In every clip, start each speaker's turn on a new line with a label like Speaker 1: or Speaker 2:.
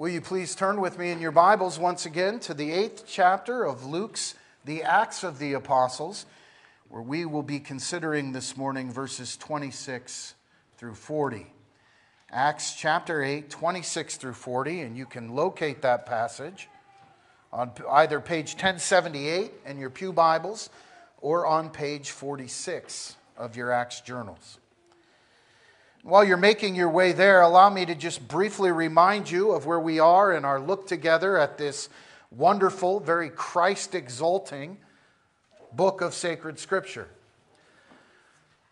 Speaker 1: Will you please turn with me in your Bibles once again to the eighth chapter of Luke's The Acts of the Apostles, where we will be considering this morning verses 26 through 40. Acts chapter 8, 26 through 40, and you can locate that passage on either page 1078 in your Pew Bibles or on page 46 of your Acts journals. While you're making your way there, allow me to just briefly remind you of where we are in our look together at this wonderful, very Christ exalting book of sacred scripture.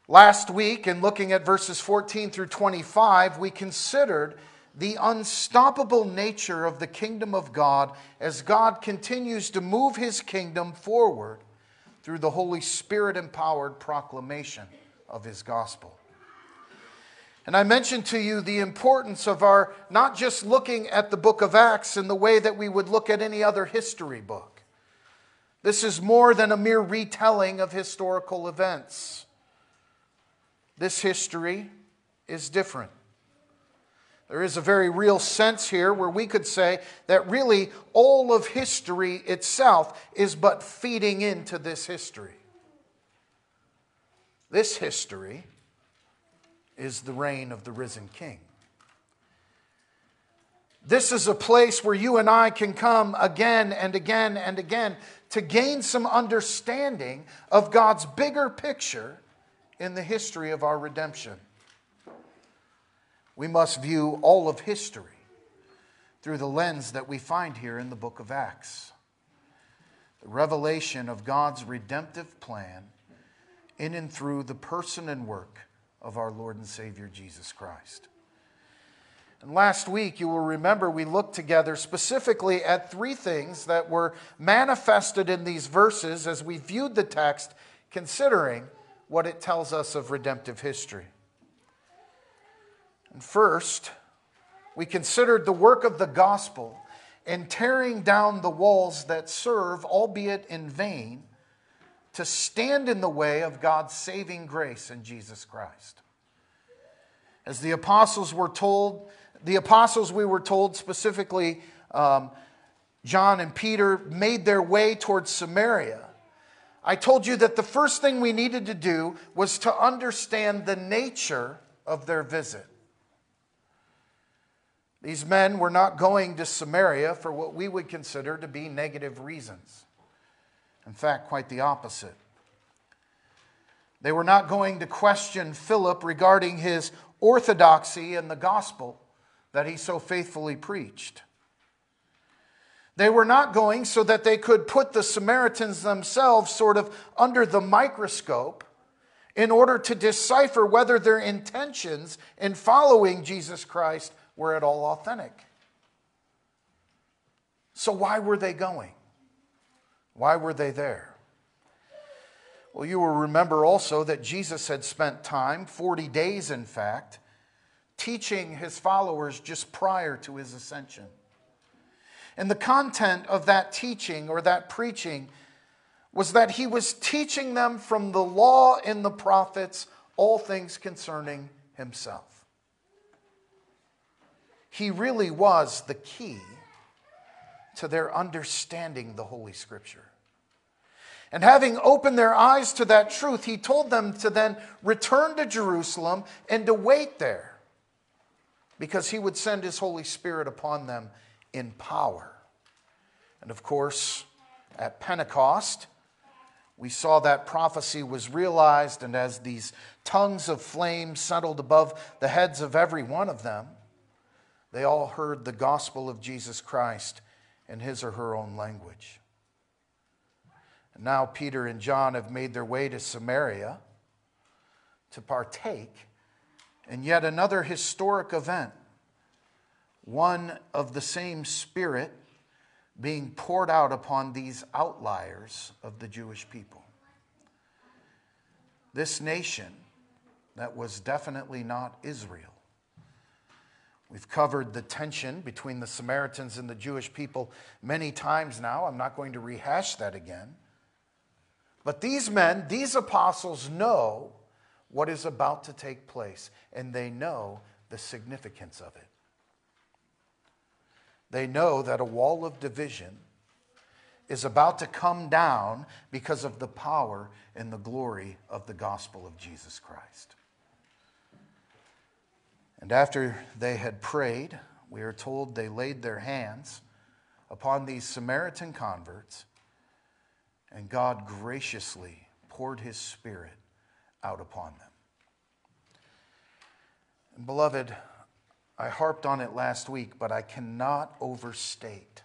Speaker 1: Last week, in looking at verses 14 through 25, we considered the unstoppable nature of the kingdom of God as God continues to move his kingdom forward through the Holy Spirit empowered proclamation of his gospel. And I mentioned to you the importance of our not just looking at the book of Acts in the way that we would look at any other history book. This is more than a mere retelling of historical events. This history is different. There is a very real sense here where we could say that really all of history itself is but feeding into this history. This history is the reign of the risen King. This is a place where you and I can come again and again and again to gain some understanding of God's bigger picture in the history of our redemption. We must view all of history through the lens that we find here in the book of Acts. The revelation of God's redemptive plan in and through the person and work of our Lord and Savior Jesus Christ. And last week, you will remember we looked together specifically at three things that were manifested in these verses as we viewed the text, considering what it tells us of redemptive history. And first, we considered the work of the gospel in tearing down the walls that serve, albeit in vain, to stand in the way of God's saving grace in Jesus Christ. As the apostles were told, the apostles, we were told specifically, um, John and Peter made their way towards Samaria. I told you that the first thing we needed to do was to understand the nature of their visit. These men were not going to Samaria for what we would consider to be negative reasons. In fact, quite the opposite. They were not going to question Philip regarding his orthodoxy in the gospel that he so faithfully preached. They were not going so that they could put the Samaritans themselves sort of under the microscope in order to decipher whether their intentions in following Jesus Christ were at all authentic. So, why were they going? Why were they there? Well, you will remember also that Jesus had spent time, 40 days in fact, teaching his followers just prior to his ascension. And the content of that teaching or that preaching was that he was teaching them from the law and the prophets all things concerning himself. He really was the key to their understanding the Holy Scripture. And having opened their eyes to that truth, he told them to then return to Jerusalem and to wait there because he would send his Holy Spirit upon them in power. And of course, at Pentecost, we saw that prophecy was realized, and as these tongues of flame settled above the heads of every one of them, they all heard the gospel of Jesus Christ in his or her own language. Now Peter and John have made their way to Samaria to partake in yet another historic event, one of the same Spirit being poured out upon these outliers of the Jewish people. This nation that was definitely not Israel We've covered the tension between the Samaritans and the Jewish people many times now. I'm not going to rehash that again. But these men, these apostles, know what is about to take place, and they know the significance of it. They know that a wall of division is about to come down because of the power and the glory of the gospel of Jesus Christ. And after they had prayed, we are told they laid their hands upon these Samaritan converts, and God graciously poured his Spirit out upon them. And beloved, I harped on it last week, but I cannot overstate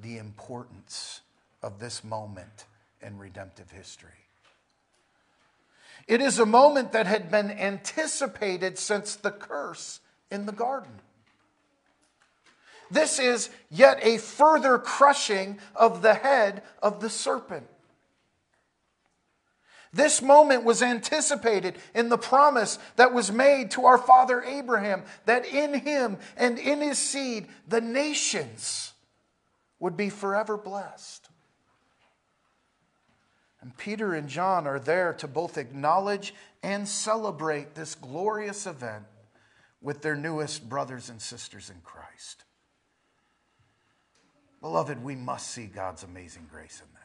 Speaker 1: the importance of this moment in redemptive history. It is a moment that had been anticipated since the curse in the garden. This is yet a further crushing of the head of the serpent. This moment was anticipated in the promise that was made to our father Abraham that in him and in his seed the nations would be forever blessed. And Peter and John are there to both acknowledge and celebrate this glorious event with their newest brothers and sisters in Christ. Beloved, we must see God's amazing grace in that.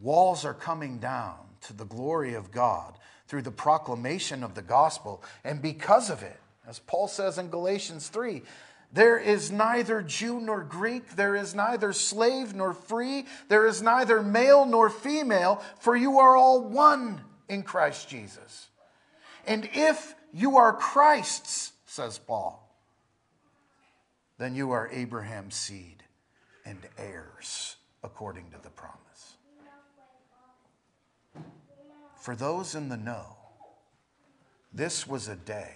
Speaker 1: Walls are coming down to the glory of God through the proclamation of the gospel. And because of it, as Paul says in Galatians 3, there is neither Jew nor Greek, there is neither slave nor free, there is neither male nor female, for you are all one in Christ Jesus. And if you are Christ's, says Paul, then you are Abraham's seed and heirs according to the promise. For those in the know, this was a day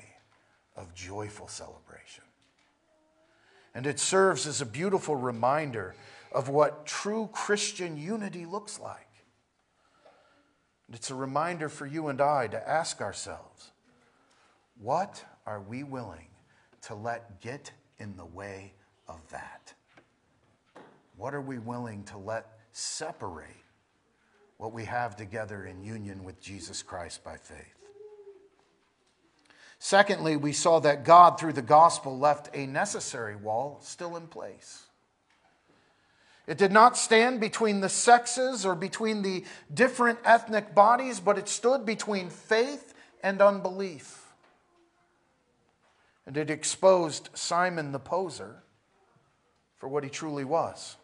Speaker 1: of joyful celebration. And it serves as a beautiful reminder of what true Christian unity looks like. And it's a reminder for you and I to ask ourselves what are we willing to let get in the way of that? What are we willing to let separate what we have together in union with Jesus Christ by faith. Secondly, we saw that God, through the gospel, left a necessary wall still in place. It did not stand between the sexes or between the different ethnic bodies, but it stood between faith and unbelief. And it exposed Simon the poser for what he truly was.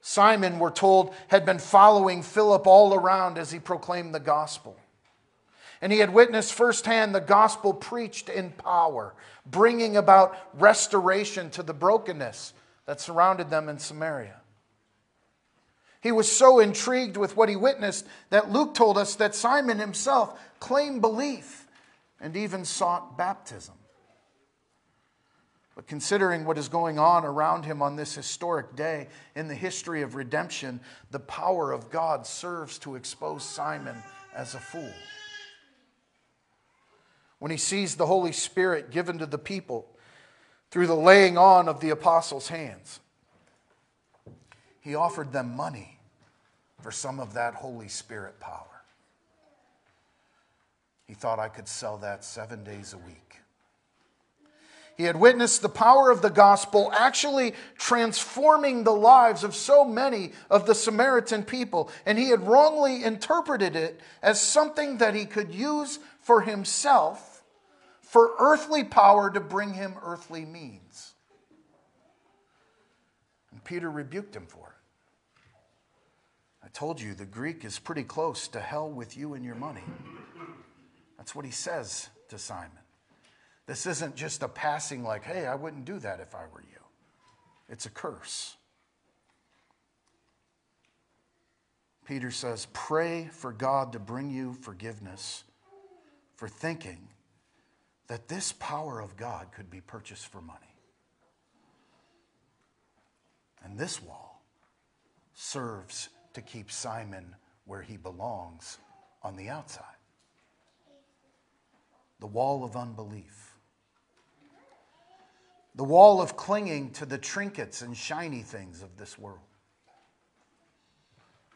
Speaker 1: Simon, we're told, had been following Philip all around as he proclaimed the gospel. And he had witnessed firsthand the gospel preached in power, bringing about restoration to the brokenness that surrounded them in Samaria. He was so intrigued with what he witnessed that Luke told us that Simon himself claimed belief and even sought baptism. But considering what is going on around him on this historic day in the history of redemption, the power of God serves to expose Simon as a fool. When he sees the Holy Spirit given to the people through the laying on of the apostles' hands, he offered them money for some of that Holy Spirit power. He thought I could sell that seven days a week. He had witnessed the power of the gospel actually transforming the lives of so many of the Samaritan people, and he had wrongly interpreted it as something that he could use for himself for earthly power to bring him earthly means. And Peter rebuked him for it. I told you the Greek is pretty close to hell with you and your money. That's what he says to Simon. This isn't just a passing, like, hey, I wouldn't do that if I were you. It's a curse. Peter says, pray for God to bring you forgiveness for thinking that this power of God could be purchased for money. And this wall serves to keep Simon where he belongs on the outside the wall of unbelief the wall of clinging to the trinkets and shiny things of this world,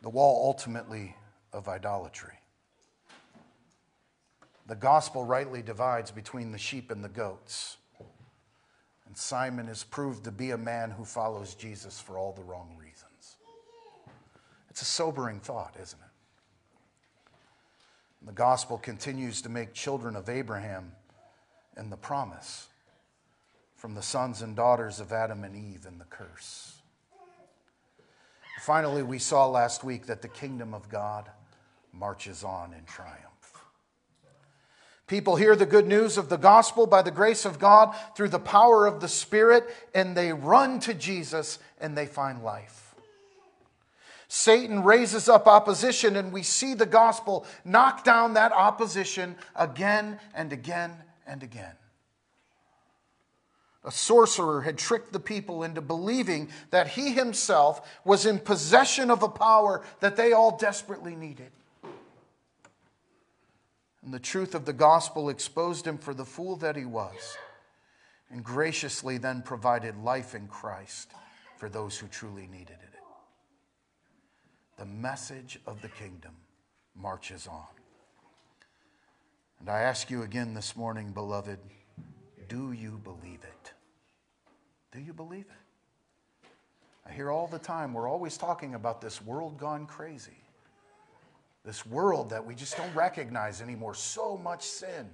Speaker 1: the wall ultimately of idolatry. The gospel rightly divides between the sheep and the goats, And Simon is proved to be a man who follows Jesus for all the wrong reasons. It's a sobering thought, isn't it? The gospel continues to make children of Abraham and the promise from the sons and daughters of Adam and Eve and the curse. Finally, we saw last week that the kingdom of God marches on in triumph. People hear the good news of the gospel by the grace of God through the power of the Spirit, and they run to Jesus and they find life. Satan raises up opposition, and we see the gospel knock down that opposition again and again and again. A sorcerer had tricked the people into believing that he himself was in possession of a power that they all desperately needed. And the truth of the gospel exposed him for the fool that he was, and graciously then provided life in Christ for those who truly needed it. The message of the kingdom marches on. And I ask you again this morning, beloved, do you believe it? Do you believe it? I hear all the time, we're always talking about this world gone crazy. This world that we just don't recognize anymore. So much sin.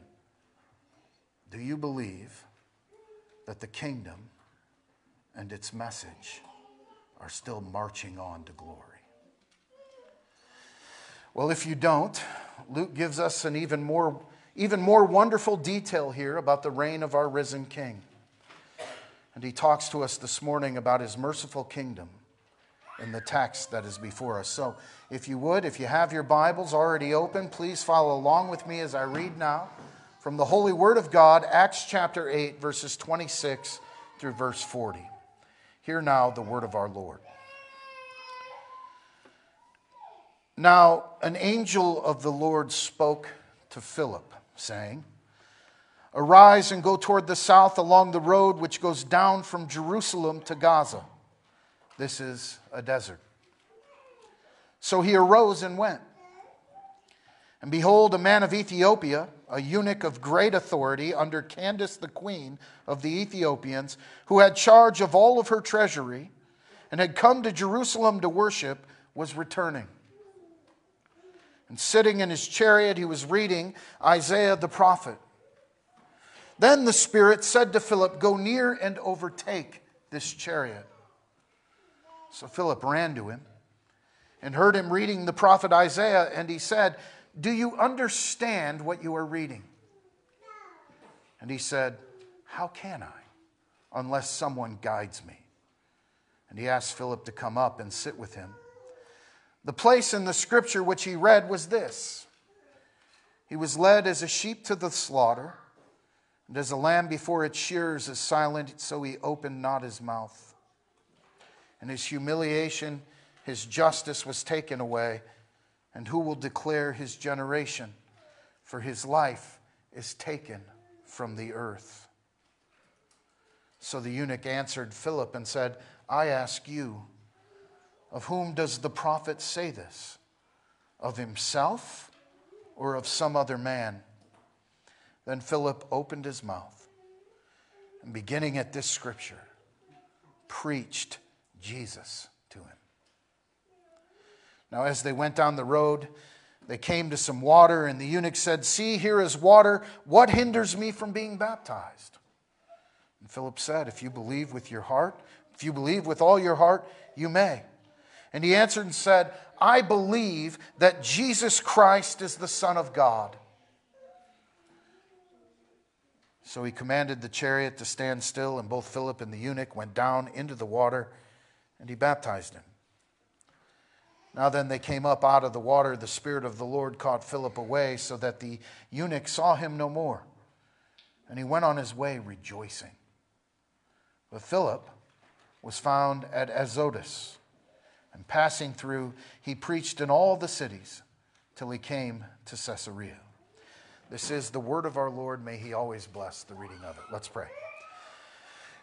Speaker 1: Do you believe that the kingdom and its message are still marching on to glory? Well, if you don't, Luke gives us an even more, even more wonderful detail here about the reign of our risen King. And he talks to us this morning about his merciful kingdom in the text that is before us. So, if you would, if you have your Bibles already open, please follow along with me as I read now from the Holy Word of God, Acts chapter 8, verses 26 through verse 40. Hear now the word of our Lord. Now, an angel of the Lord spoke to Philip, saying, Arise and go toward the south along the road which goes down from Jerusalem to Gaza. This is a desert. So he arose and went. And behold, a man of Ethiopia, a eunuch of great authority under Candace the queen of the Ethiopians, who had charge of all of her treasury and had come to Jerusalem to worship, was returning. And sitting in his chariot, he was reading Isaiah the prophet. Then the Spirit said to Philip, Go near and overtake this chariot. So Philip ran to him and heard him reading the prophet Isaiah, and he said, Do you understand what you are reading? And he said, How can I, unless someone guides me? And he asked Philip to come up and sit with him. The place in the scripture which he read was this He was led as a sheep to the slaughter, and as a lamb before its shears is silent, so he opened not his mouth. And his humiliation, his justice was taken away. And who will declare his generation? For his life is taken from the earth. So the eunuch answered Philip and said, I ask you, of whom does the prophet say this? Of himself or of some other man? Then Philip opened his mouth and, beginning at this scripture, preached Jesus to him. Now, as they went down the road, they came to some water, and the eunuch said, See, here is water. What hinders me from being baptized? And Philip said, If you believe with your heart, if you believe with all your heart, you may. And he answered and said, I believe that Jesus Christ is the Son of God. So he commanded the chariot to stand still, and both Philip and the eunuch went down into the water, and he baptized him. Now then, they came up out of the water. The Spirit of the Lord caught Philip away, so that the eunuch saw him no more. And he went on his way rejoicing. But Philip was found at Azotus and passing through, he preached in all the cities till he came to Caesarea. This is the word of our Lord. May he always bless the reading of it. Let's pray.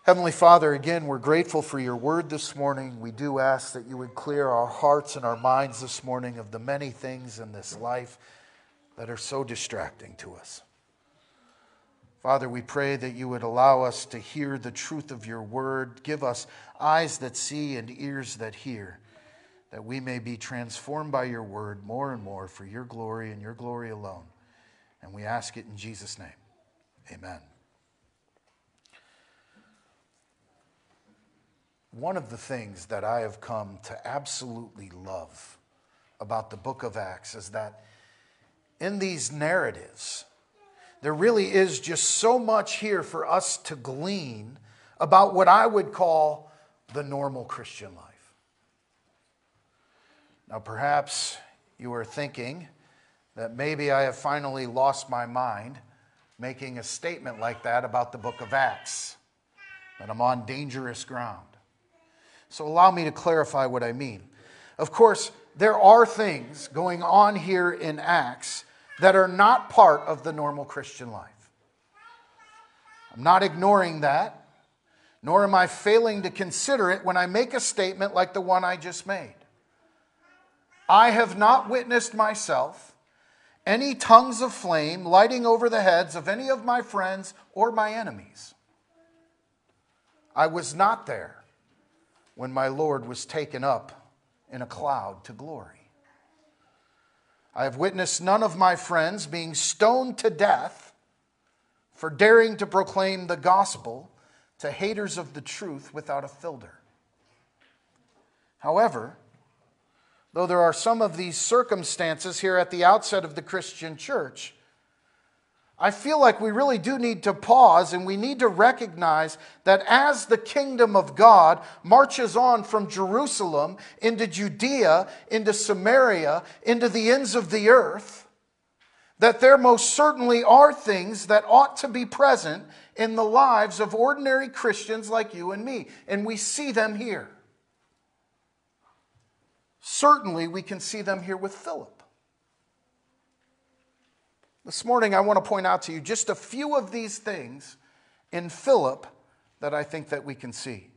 Speaker 1: Heavenly Father, again, we're grateful for your word this morning. We do ask that you would clear our hearts and our minds this morning of the many things in this life that are so distracting to us. Father, we pray that you would allow us to hear the truth of your word. Give us eyes that see and ears that hear, that we may be transformed by your word more and more for your glory and your glory alone. And we ask it in Jesus' name. Amen. One of the things that I have come to absolutely love about the book of Acts is that in these narratives, there really is just so much here for us to glean about what I would call the normal Christian life. Now, perhaps you are thinking that maybe I have finally lost my mind making a statement like that about the book of Acts, that I'm on dangerous ground. So, allow me to clarify what I mean. Of course, there are things going on here in Acts that are not part of the normal Christian life. I'm not ignoring that, nor am I failing to consider it when I make a statement like the one I just made. I have not witnessed myself any tongues of flame lighting over the heads of any of my friends or my enemies. I was not there when my Lord was taken up in a cloud to glory. I have witnessed none of my friends being stoned to death for daring to proclaim the gospel to haters of the truth without a filter. However, though there are some of these circumstances here at the outset of the Christian church, I feel like we really do need to pause and we need to recognize that as the kingdom of God marches on from Jerusalem into Judea, into Samaria, into the ends of the earth, that there most certainly are things that ought to be present in the lives of ordinary Christians like you and me. And we see them here. Certainly, we can see them here with Philip. This morning, I want to point out to you just a few of these things in Philip that I think that we can see.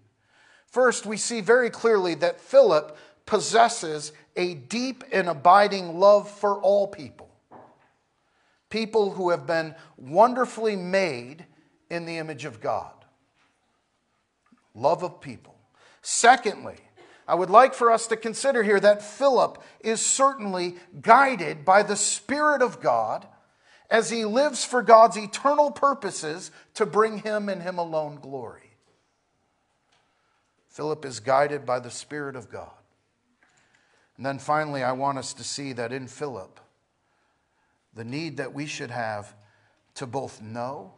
Speaker 1: First, we see very clearly that Philip possesses a deep and abiding love for all people. People who have been wonderfully made in the image of God. Love of people. Secondly, I would like for us to consider here that Philip is certainly guided by the Spirit of God as he lives for God's eternal purposes to bring him and him alone glory. Philip is guided by the Spirit of God. And then finally, I want us to see that in Philip, the need that we should have to both know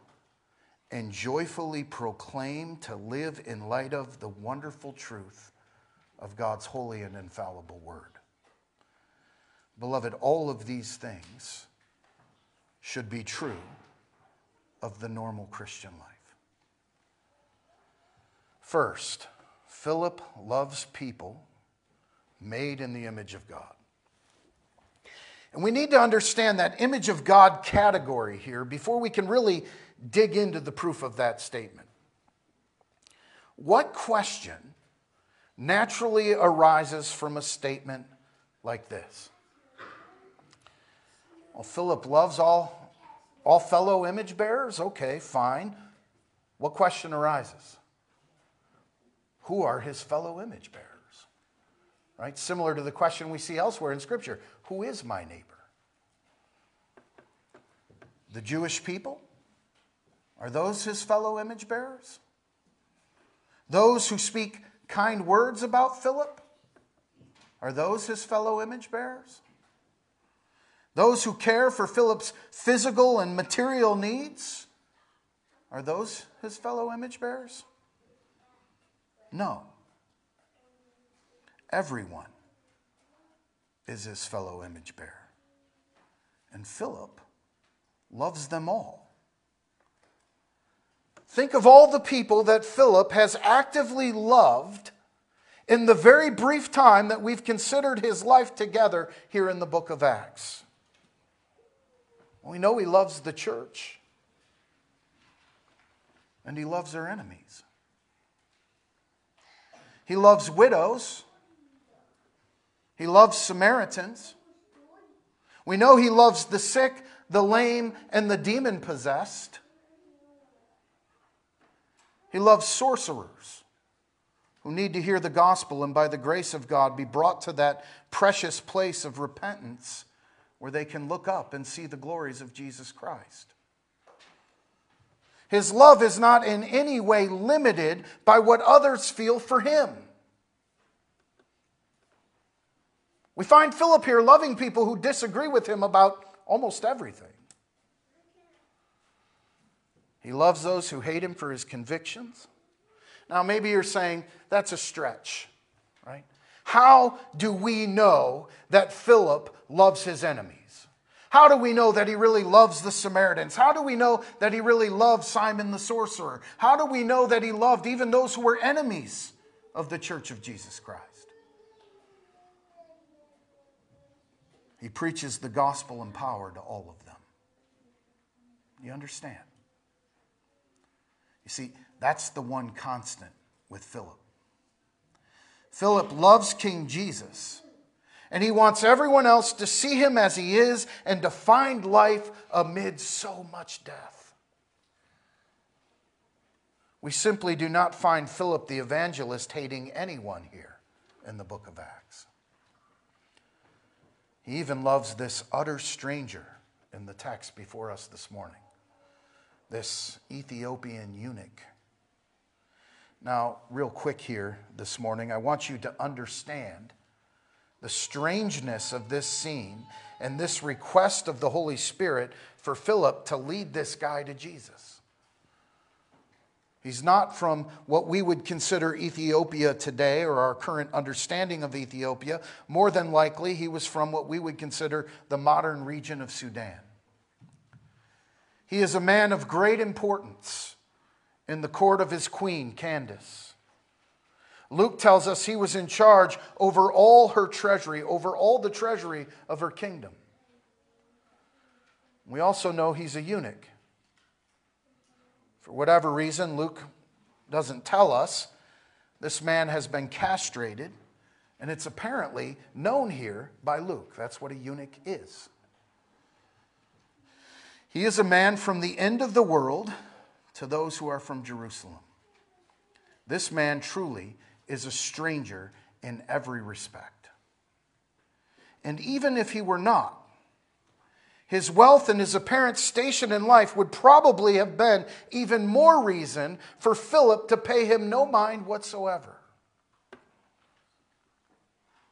Speaker 1: and joyfully proclaim to live in light of the wonderful truth of God's holy and infallible word. Beloved, all of these things should be true of the normal Christian life. First, Philip loves people made in the image of God. And we need to understand that image of God category here before we can really dig into the proof of that statement. What question naturally arises from a statement like this? Well, Philip loves all, all fellow image bearers? Okay, fine. What question arises? Who are his fellow image bearers? Right? Similar to the question we see elsewhere in Scripture Who is my neighbor? The Jewish people? Are those his fellow image bearers? Those who speak kind words about Philip? Are those his fellow image bearers? Those who care for Philip's physical and material needs, are those his fellow image bearers? No. Everyone is his fellow image bearer. And Philip loves them all. Think of all the people that Philip has actively loved in the very brief time that we've considered his life together here in the book of Acts. We know he loves the church, and he loves their enemies. He loves widows. He loves Samaritans. We know he loves the sick, the lame, and the demon possessed. He loves sorcerers who need to hear the gospel and by the grace of God be brought to that precious place of repentance where they can look up and see the glories of Jesus Christ. His love is not in any way limited by what others feel for him. We find Philip here loving people who disagree with him about almost everything. He loves those who hate him for his convictions. Now, maybe you're saying that's a stretch, right? How do we know that Philip loves his enemies? How do we know that he really loves the Samaritans? How do we know that he really loved Simon the sorcerer? How do we know that he loved even those who were enemies of the church of Jesus Christ? He preaches the gospel in power to all of them. You understand? You see, that's the one constant with Philip. Philip loves King Jesus, and he wants everyone else to see him as he is and to find life amid so much death. We simply do not find Philip the evangelist hating anyone here in the book of Acts. He even loves this utter stranger in the text before us this morning this Ethiopian eunuch. Now, real quick here this morning, I want you to understand the strangeness of this scene and this request of the Holy Spirit for Philip to lead this guy to Jesus. He's not from what we would consider Ethiopia today or our current understanding of Ethiopia. More than likely, he was from what we would consider the modern region of Sudan. He is a man of great importance in the court of his queen, Candace. Luke tells us he was in charge over all her treasury, over all the treasury of her kingdom. We also know he's a eunuch. For whatever reason, Luke doesn't tell us, this man has been castrated, and it's apparently known here by Luke. That's what a eunuch is. He is a man from the end of the world to those who are from Jerusalem. This man truly is a stranger in every respect. And even if he were not, his wealth and his apparent station in life would probably have been even more reason for Philip to pay him no mind whatsoever.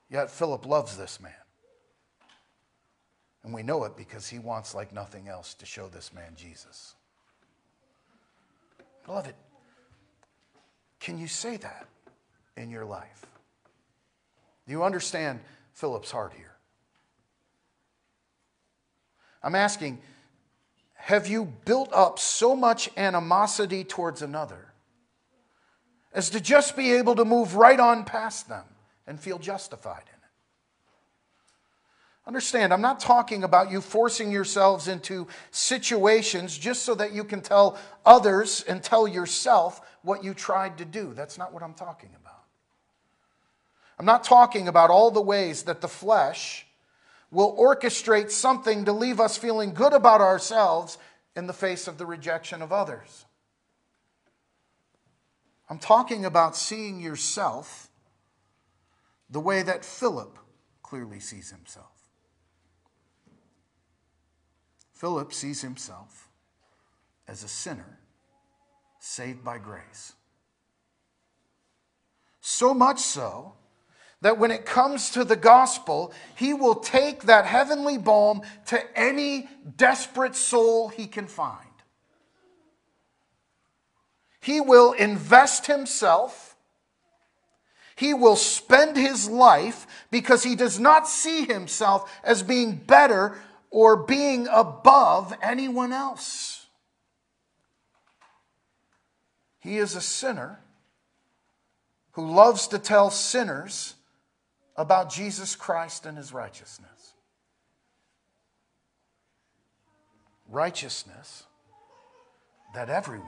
Speaker 1: Yet Philip loves this man. And we know it because he wants, like nothing else, to show this man Jesus. Beloved, can you say that in your life? Do you understand Philip's heart here? I'm asking, have you built up so much animosity towards another as to just be able to move right on past them and feel justified in Understand, I'm not talking about you forcing yourselves into situations just so that you can tell others and tell yourself what you tried to do. That's not what I'm talking about. I'm not talking about all the ways that the flesh will orchestrate something to leave us feeling good about ourselves in the face of the rejection of others. I'm talking about seeing yourself the way that Philip clearly sees himself. Philip sees himself as a sinner saved by grace. So much so that when it comes to the gospel, he will take that heavenly balm to any desperate soul he can find. He will invest himself. He will spend his life because he does not see himself as being better or being above anyone else. He is a sinner who loves to tell sinners about Jesus Christ and his righteousness. Righteousness that everyone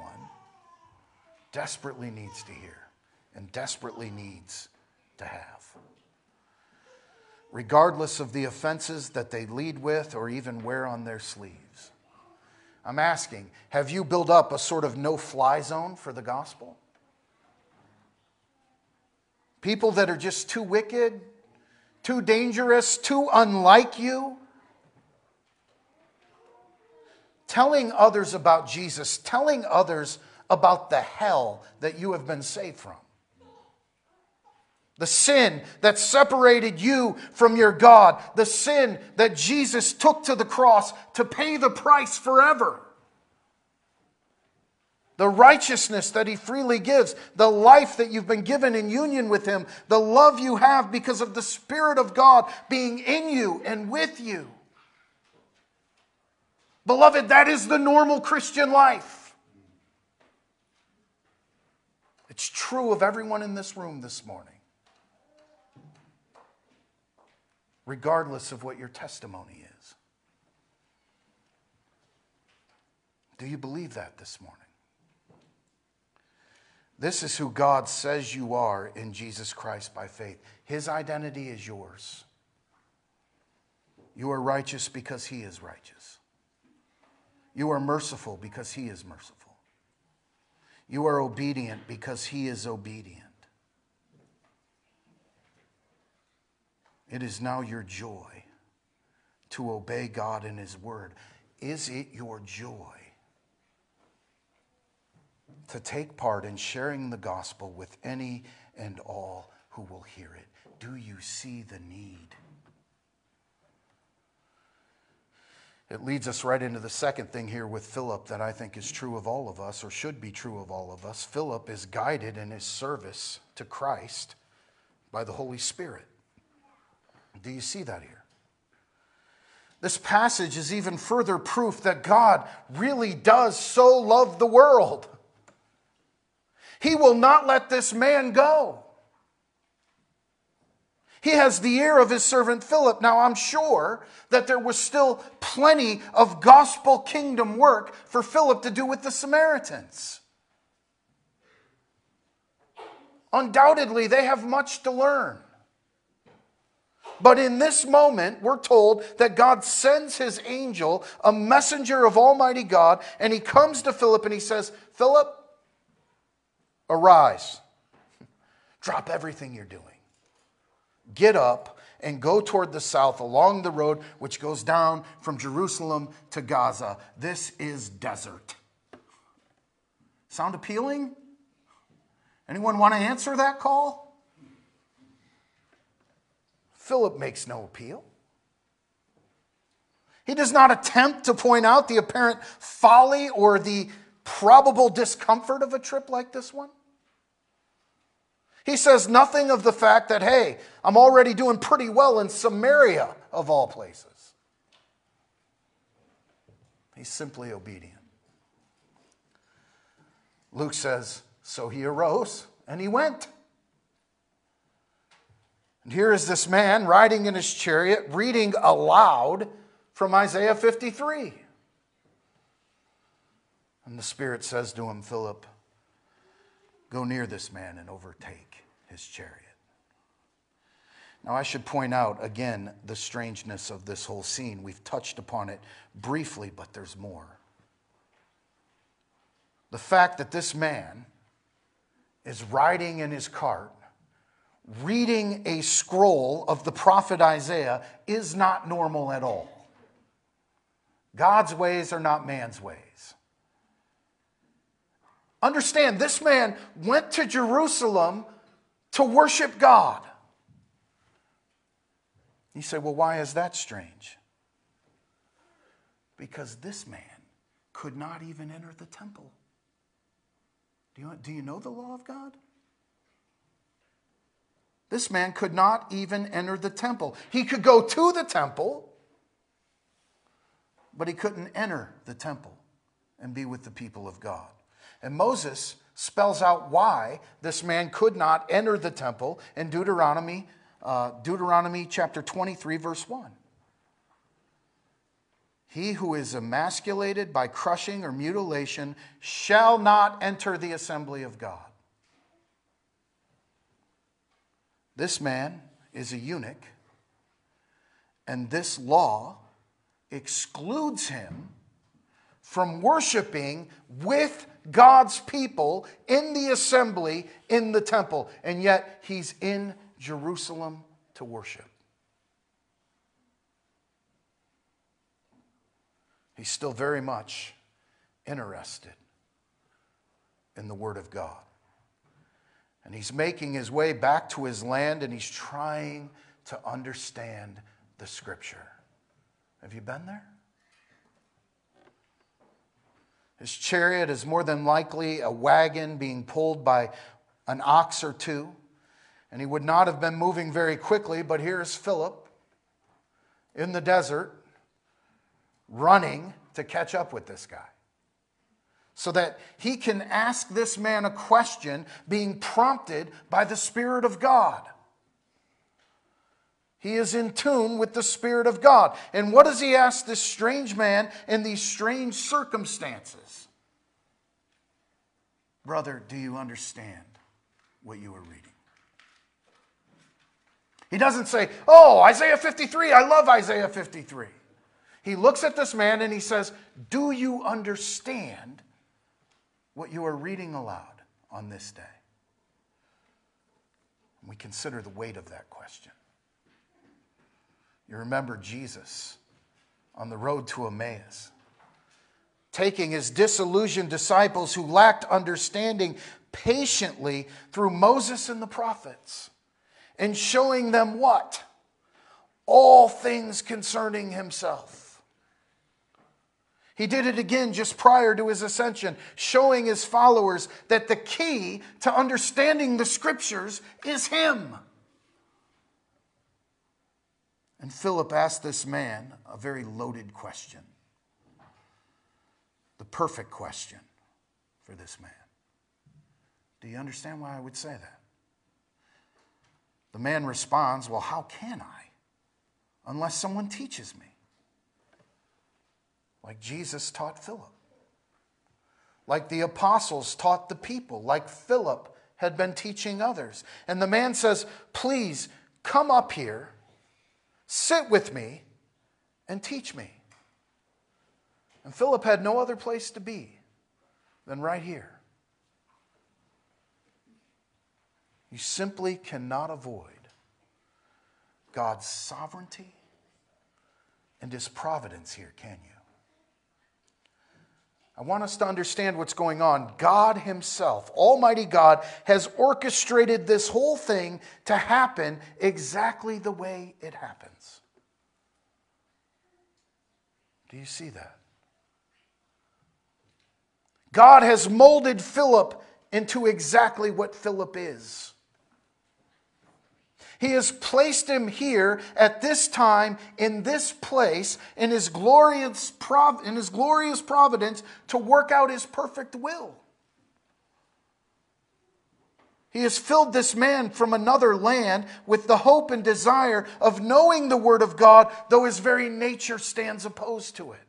Speaker 1: desperately needs to hear and desperately needs to have regardless of the offenses that they lead with or even wear on their sleeves. I'm asking, have you built up a sort of no fly zone for the gospel? People that are just too wicked, too dangerous, too unlike you. Telling others about Jesus, telling others about the hell that you have been saved from. The sin that separated you from your God, the sin that Jesus took to the cross to pay the price forever. The righteousness that He freely gives, the life that you've been given in union with Him, the love you have because of the Spirit of God being in you and with you. Beloved, that is the normal Christian life. It's true of everyone in this room this morning, regardless of what your testimony is. Do you believe that this morning? This is who God says you are in Jesus Christ by faith. His identity is yours. You are righteous because He is righteous. You are merciful because He is merciful. You are obedient because He is obedient. It is now your joy to obey God and His word. Is it your joy to take part in sharing the gospel with any and all who will hear it. Do you see the need? It leads us right into the second thing here with Philip that I think is true of all of us, or should be true of all of us. Philip is guided in his service to Christ by the Holy Spirit. Do you see that here? This passage is even further proof that God really does so love the world he will not let this man go. He has the ear of his servant Philip. Now, I'm sure that there was still plenty of gospel kingdom work for Philip to do with the Samaritans. Undoubtedly, they have much to learn. But in this moment, we're told that God sends his angel, a messenger of Almighty God, and he comes to Philip and he says, Philip, Arise, drop everything you're doing. Get up and go toward the south along the road which goes down from Jerusalem to Gaza. This is desert. Sound appealing? Anyone want to answer that call? Philip makes no appeal. He does not attempt to point out the apparent folly or the probable discomfort of a trip like this one. He says nothing of the fact that, hey, I'm already doing pretty well in Samaria, of all places. He's simply obedient. Luke says, So he arose and he went. And here is this man riding in his chariot, reading aloud from Isaiah 53. And the Spirit says to him, Philip, go near this man and overtake his chariot. Now, I should point out again the strangeness of this whole scene. We've touched upon it briefly, but there's more. The fact that this man is riding in his cart, reading a scroll of the prophet Isaiah, is not normal at all. God's ways are not man's ways. Understand, this man went to Jerusalem to worship God. You say, well, why is that strange? Because this man could not even enter the temple. Do you, do you know the law of God? This man could not even enter the temple. He could go to the temple, but he couldn't enter the temple and be with the people of God. And Moses spells out why this man could not enter the temple in Deuteronomy, uh, Deuteronomy chapter 23, verse 1. He who is emasculated by crushing or mutilation shall not enter the assembly of God. This man is a eunuch, and this law excludes him from worshiping with God's people in the assembly in the temple. And yet he's in Jerusalem to worship. He's still very much interested in the Word of God. And he's making his way back to his land and he's trying to understand the Scripture. Have you been there? His chariot is more than likely a wagon being pulled by an ox or two. And he would not have been moving very quickly, but here's Philip in the desert running to catch up with this guy so that he can ask this man a question being prompted by the Spirit of God. He is in tune with the Spirit of God. And what does he ask this strange man in these strange circumstances? Brother, do you understand what you are reading? He doesn't say, Oh, Isaiah 53, I love Isaiah 53. He looks at this man and he says, Do you understand what you are reading aloud on this day? And we consider the weight of that question. You remember Jesus on the road to Emmaus, taking his disillusioned disciples who lacked understanding patiently through Moses and the prophets and showing them what? All things concerning himself. He did it again just prior to his ascension, showing his followers that the key to understanding the scriptures is him. And Philip asked this man a very loaded question, the perfect question for this man. Do you understand why I would say that? The man responds, Well, how can I unless someone teaches me? Like Jesus taught Philip, like the apostles taught the people, like Philip had been teaching others. And the man says, Please come up here, sit with me, and teach me. And Philip had no other place to be than right here. You simply cannot avoid God's sovereignty and his providence here, can you? I want us to understand what's going on. God Himself, Almighty God, has orchestrated this whole thing to happen exactly the way it happens. Do you see that? God has molded Philip into exactly what Philip is. He has placed him here at this time, in this place, in his glorious, prov- in his glorious providence to work out his perfect will. He has filled this man from another land with the hope and desire of knowing the Word of God, though his very nature stands opposed to it.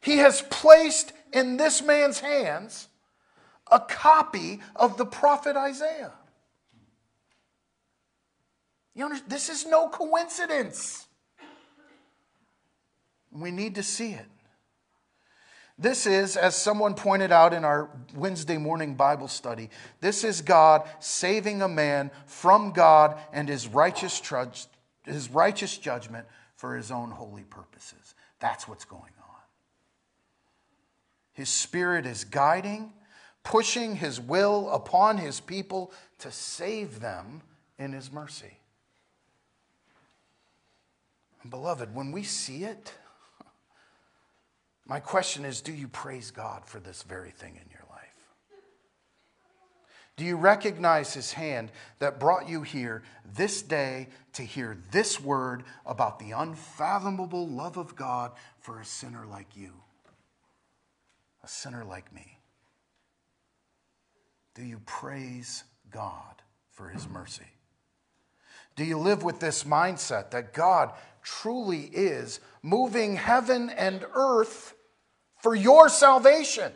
Speaker 1: He has placed in this man's hands a copy of the prophet Isaiah. You understand? This is no coincidence. We need to see it. This is, as someone pointed out in our Wednesday morning Bible study, this is God saving a man from God and his righteous, trudge, his righteous judgment for his own holy purposes. That's what's going on. His spirit is guiding, pushing his will upon his people to save them in his mercy. Beloved, when we see it, my question is do you praise God for this very thing in your life? Do you recognize his hand that brought you here this day to hear this word about the unfathomable love of God for a sinner like you, a sinner like me? Do you praise God for his mercy? Do you live with this mindset that God truly is moving heaven and earth for your salvation?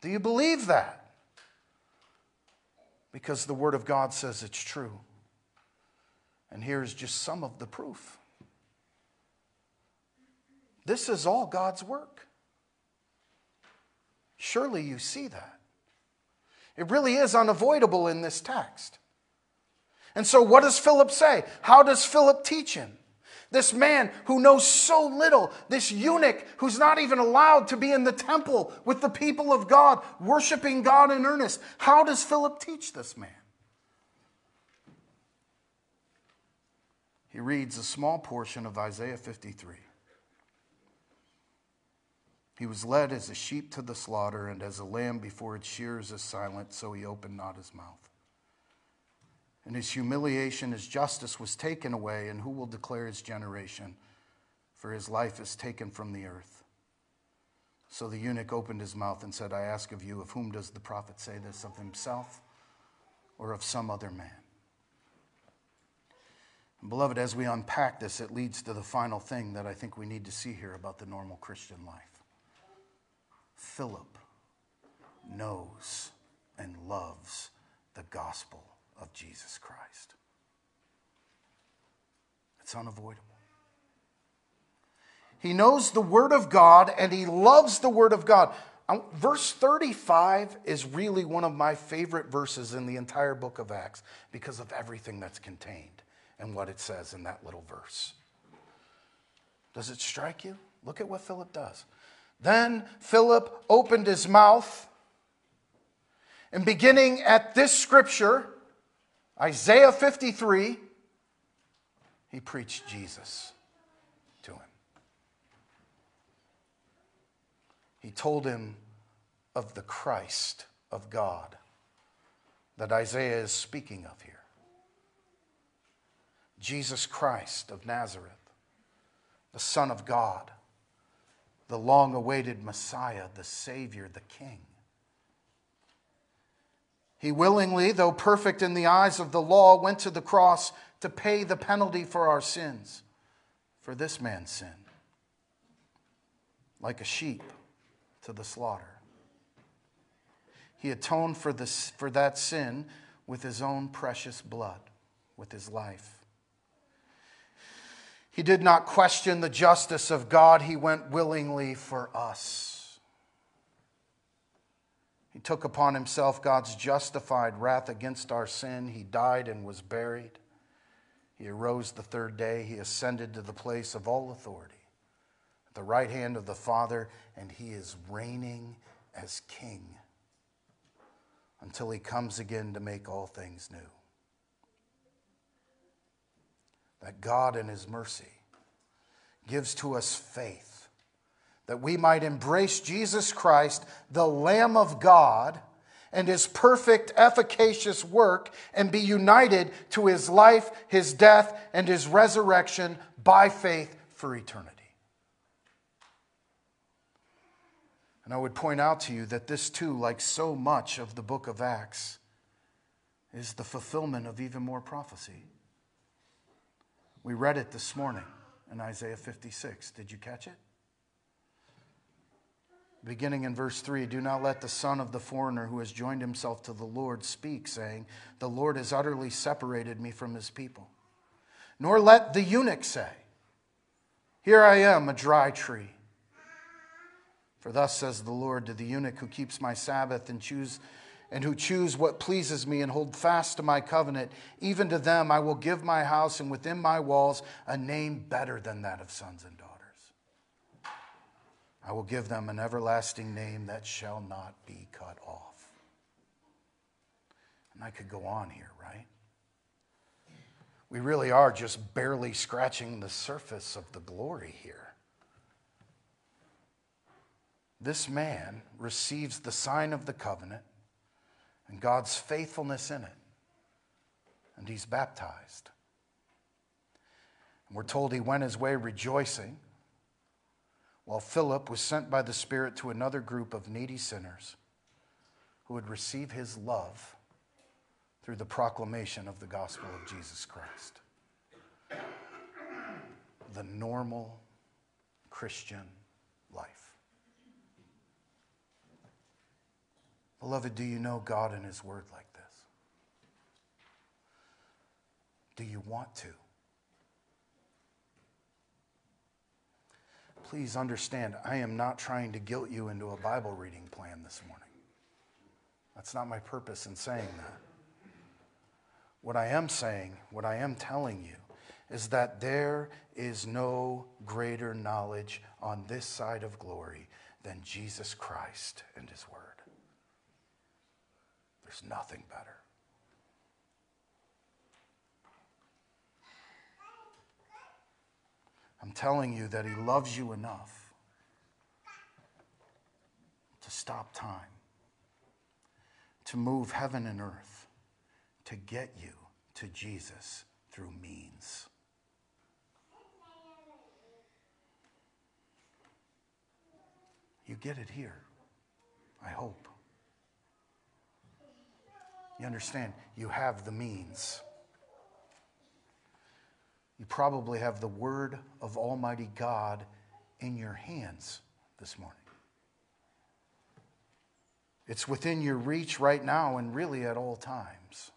Speaker 1: Do you believe that? Because the Word of God says it's true. And here's just some of the proof. This is all God's work. Surely you see that. It really is unavoidable in this text. And so, what does Philip say? How does Philip teach him? This man who knows so little, this eunuch who's not even allowed to be in the temple with the people of God, worshiping God in earnest. How does Philip teach this man? He reads a small portion of Isaiah 53. He was led as a sheep to the slaughter, and as a lamb before its shears is silent, so he opened not his mouth. In his humiliation, his justice was taken away, and who will declare his generation? For his life is taken from the earth. So the eunuch opened his mouth and said, I ask of you, of whom does the prophet say this, of himself or of some other man? And beloved, as we unpack this, it leads to the final thing that I think we need to see here about the normal Christian life. Philip knows and loves the gospel of Jesus Christ. It's unavoidable. He knows the Word of God and he loves the Word of God. Um, verse 35 is really one of my favorite verses in the entire book of Acts because of everything that's contained and what it says in that little verse. Does it strike you? Look at what Philip does. Then Philip opened his mouth, and beginning at this scripture, Isaiah 53, he preached Jesus to him. He told him of the Christ of God that Isaiah is speaking of here. Jesus Christ of Nazareth, the Son of God the long awaited Messiah, the Savior, the King. He willingly, though perfect in the eyes of the law, went to the cross to pay the penalty for our sins, for this man's sin, like a sheep to the slaughter. He atoned for, this, for that sin with his own precious blood, with his life. He did not question the justice of God, he went willingly for us. He took upon himself God's justified wrath against our sin. He died and was buried. He arose the third day. He ascended to the place of all authority at the right hand of the Father, and he is reigning as king until he comes again to make all things new that God in His mercy gives to us faith, that we might embrace Jesus Christ, the Lamb of God, and His perfect, efficacious work, and be united to His life, His death, and His resurrection by faith for eternity. And I would point out to you that this, too, like so much of the book of Acts, is the fulfillment of even more prophecy. We read it this morning in Isaiah 56. Did you catch it? Beginning in verse 3 Do not let the son of the foreigner who has joined himself to the Lord speak, saying, The Lord has utterly separated me from his people. Nor let the eunuch say, Here I am, a dry tree. For thus says the Lord to the eunuch who keeps my Sabbath and choose and who choose what pleases me and hold fast to my covenant, even to them I will give my house and within my walls a name better than that of sons and daughters. I will give them an everlasting name that shall not be cut off. And I could go on here, right? We really are just barely scratching the surface of the glory here. This man receives the sign of the covenant and God's faithfulness in it. And he's baptized. And we're told he went his way rejoicing, while Philip was sent by the Spirit to another group of needy sinners who would receive his love through the proclamation of the gospel of Jesus Christ. The normal Christian life. Beloved, do you know God and His Word like this? Do you want to? Please understand, I am not trying to guilt you into a Bible reading plan this morning. That's not my purpose in saying that. What I am saying, what I am telling you, is that there is no greater knowledge on this side of glory than Jesus Christ and His Word. There's nothing better. I'm telling you that He loves you enough to stop time, to move heaven and earth, to get you to Jesus through means. You get it here, I hope. You understand? You have the means. You probably have the Word of Almighty God in your hands this morning. It's within your reach right now and really at all times.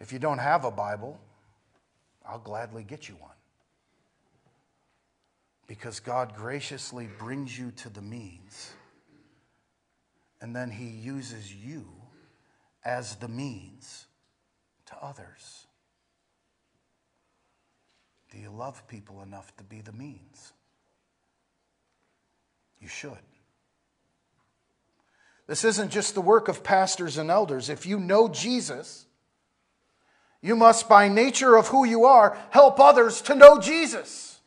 Speaker 1: If you don't have a Bible, I'll gladly get you one. Because God graciously brings you to the means, and then He uses you as the means to others. Do you love people enough to be the means? You should. This isn't just the work of pastors and elders. If you know Jesus, you must, by nature of who you are, help others to know Jesus.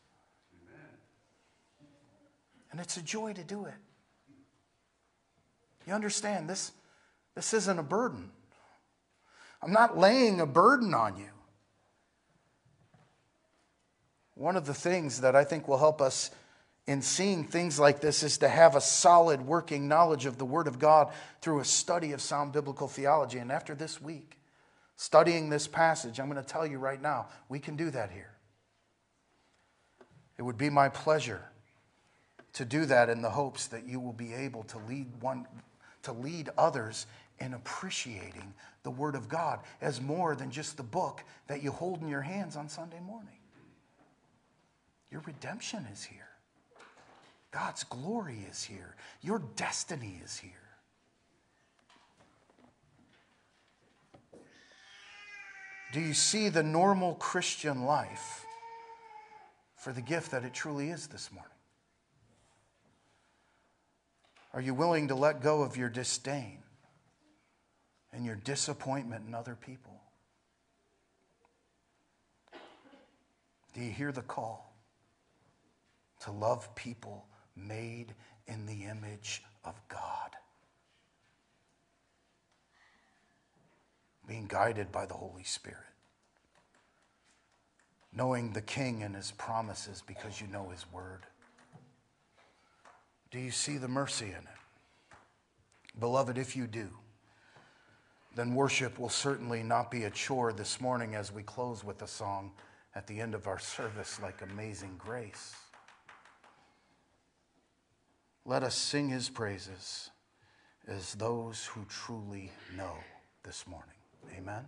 Speaker 1: And it's a joy to do it. You understand, this, this isn't a burden. I'm not laying a burden on you. One of the things that I think will help us in seeing things like this is to have a solid working knowledge of the Word of God through a study of sound biblical theology. And after this week, studying this passage, I'm going to tell you right now, we can do that here. It would be my pleasure to do that in the hopes that you will be able to lead one to lead others in appreciating the word of God as more than just the book that you hold in your hands on Sunday morning. Your redemption is here. God's glory is here. Your destiny is here. Do you see the normal Christian life for the gift that it truly is this morning? Are you willing to let go of your disdain and your disappointment in other people? Do you hear the call to love people made in the image of God? Being guided by the Holy Spirit. Knowing the King and his promises because you know his word. Do you see the mercy in it? Beloved, if you do, then worship will certainly not be a chore this morning as we close with a song at the end of our service like Amazing Grace. Let us sing his praises as those who truly know this morning. Amen.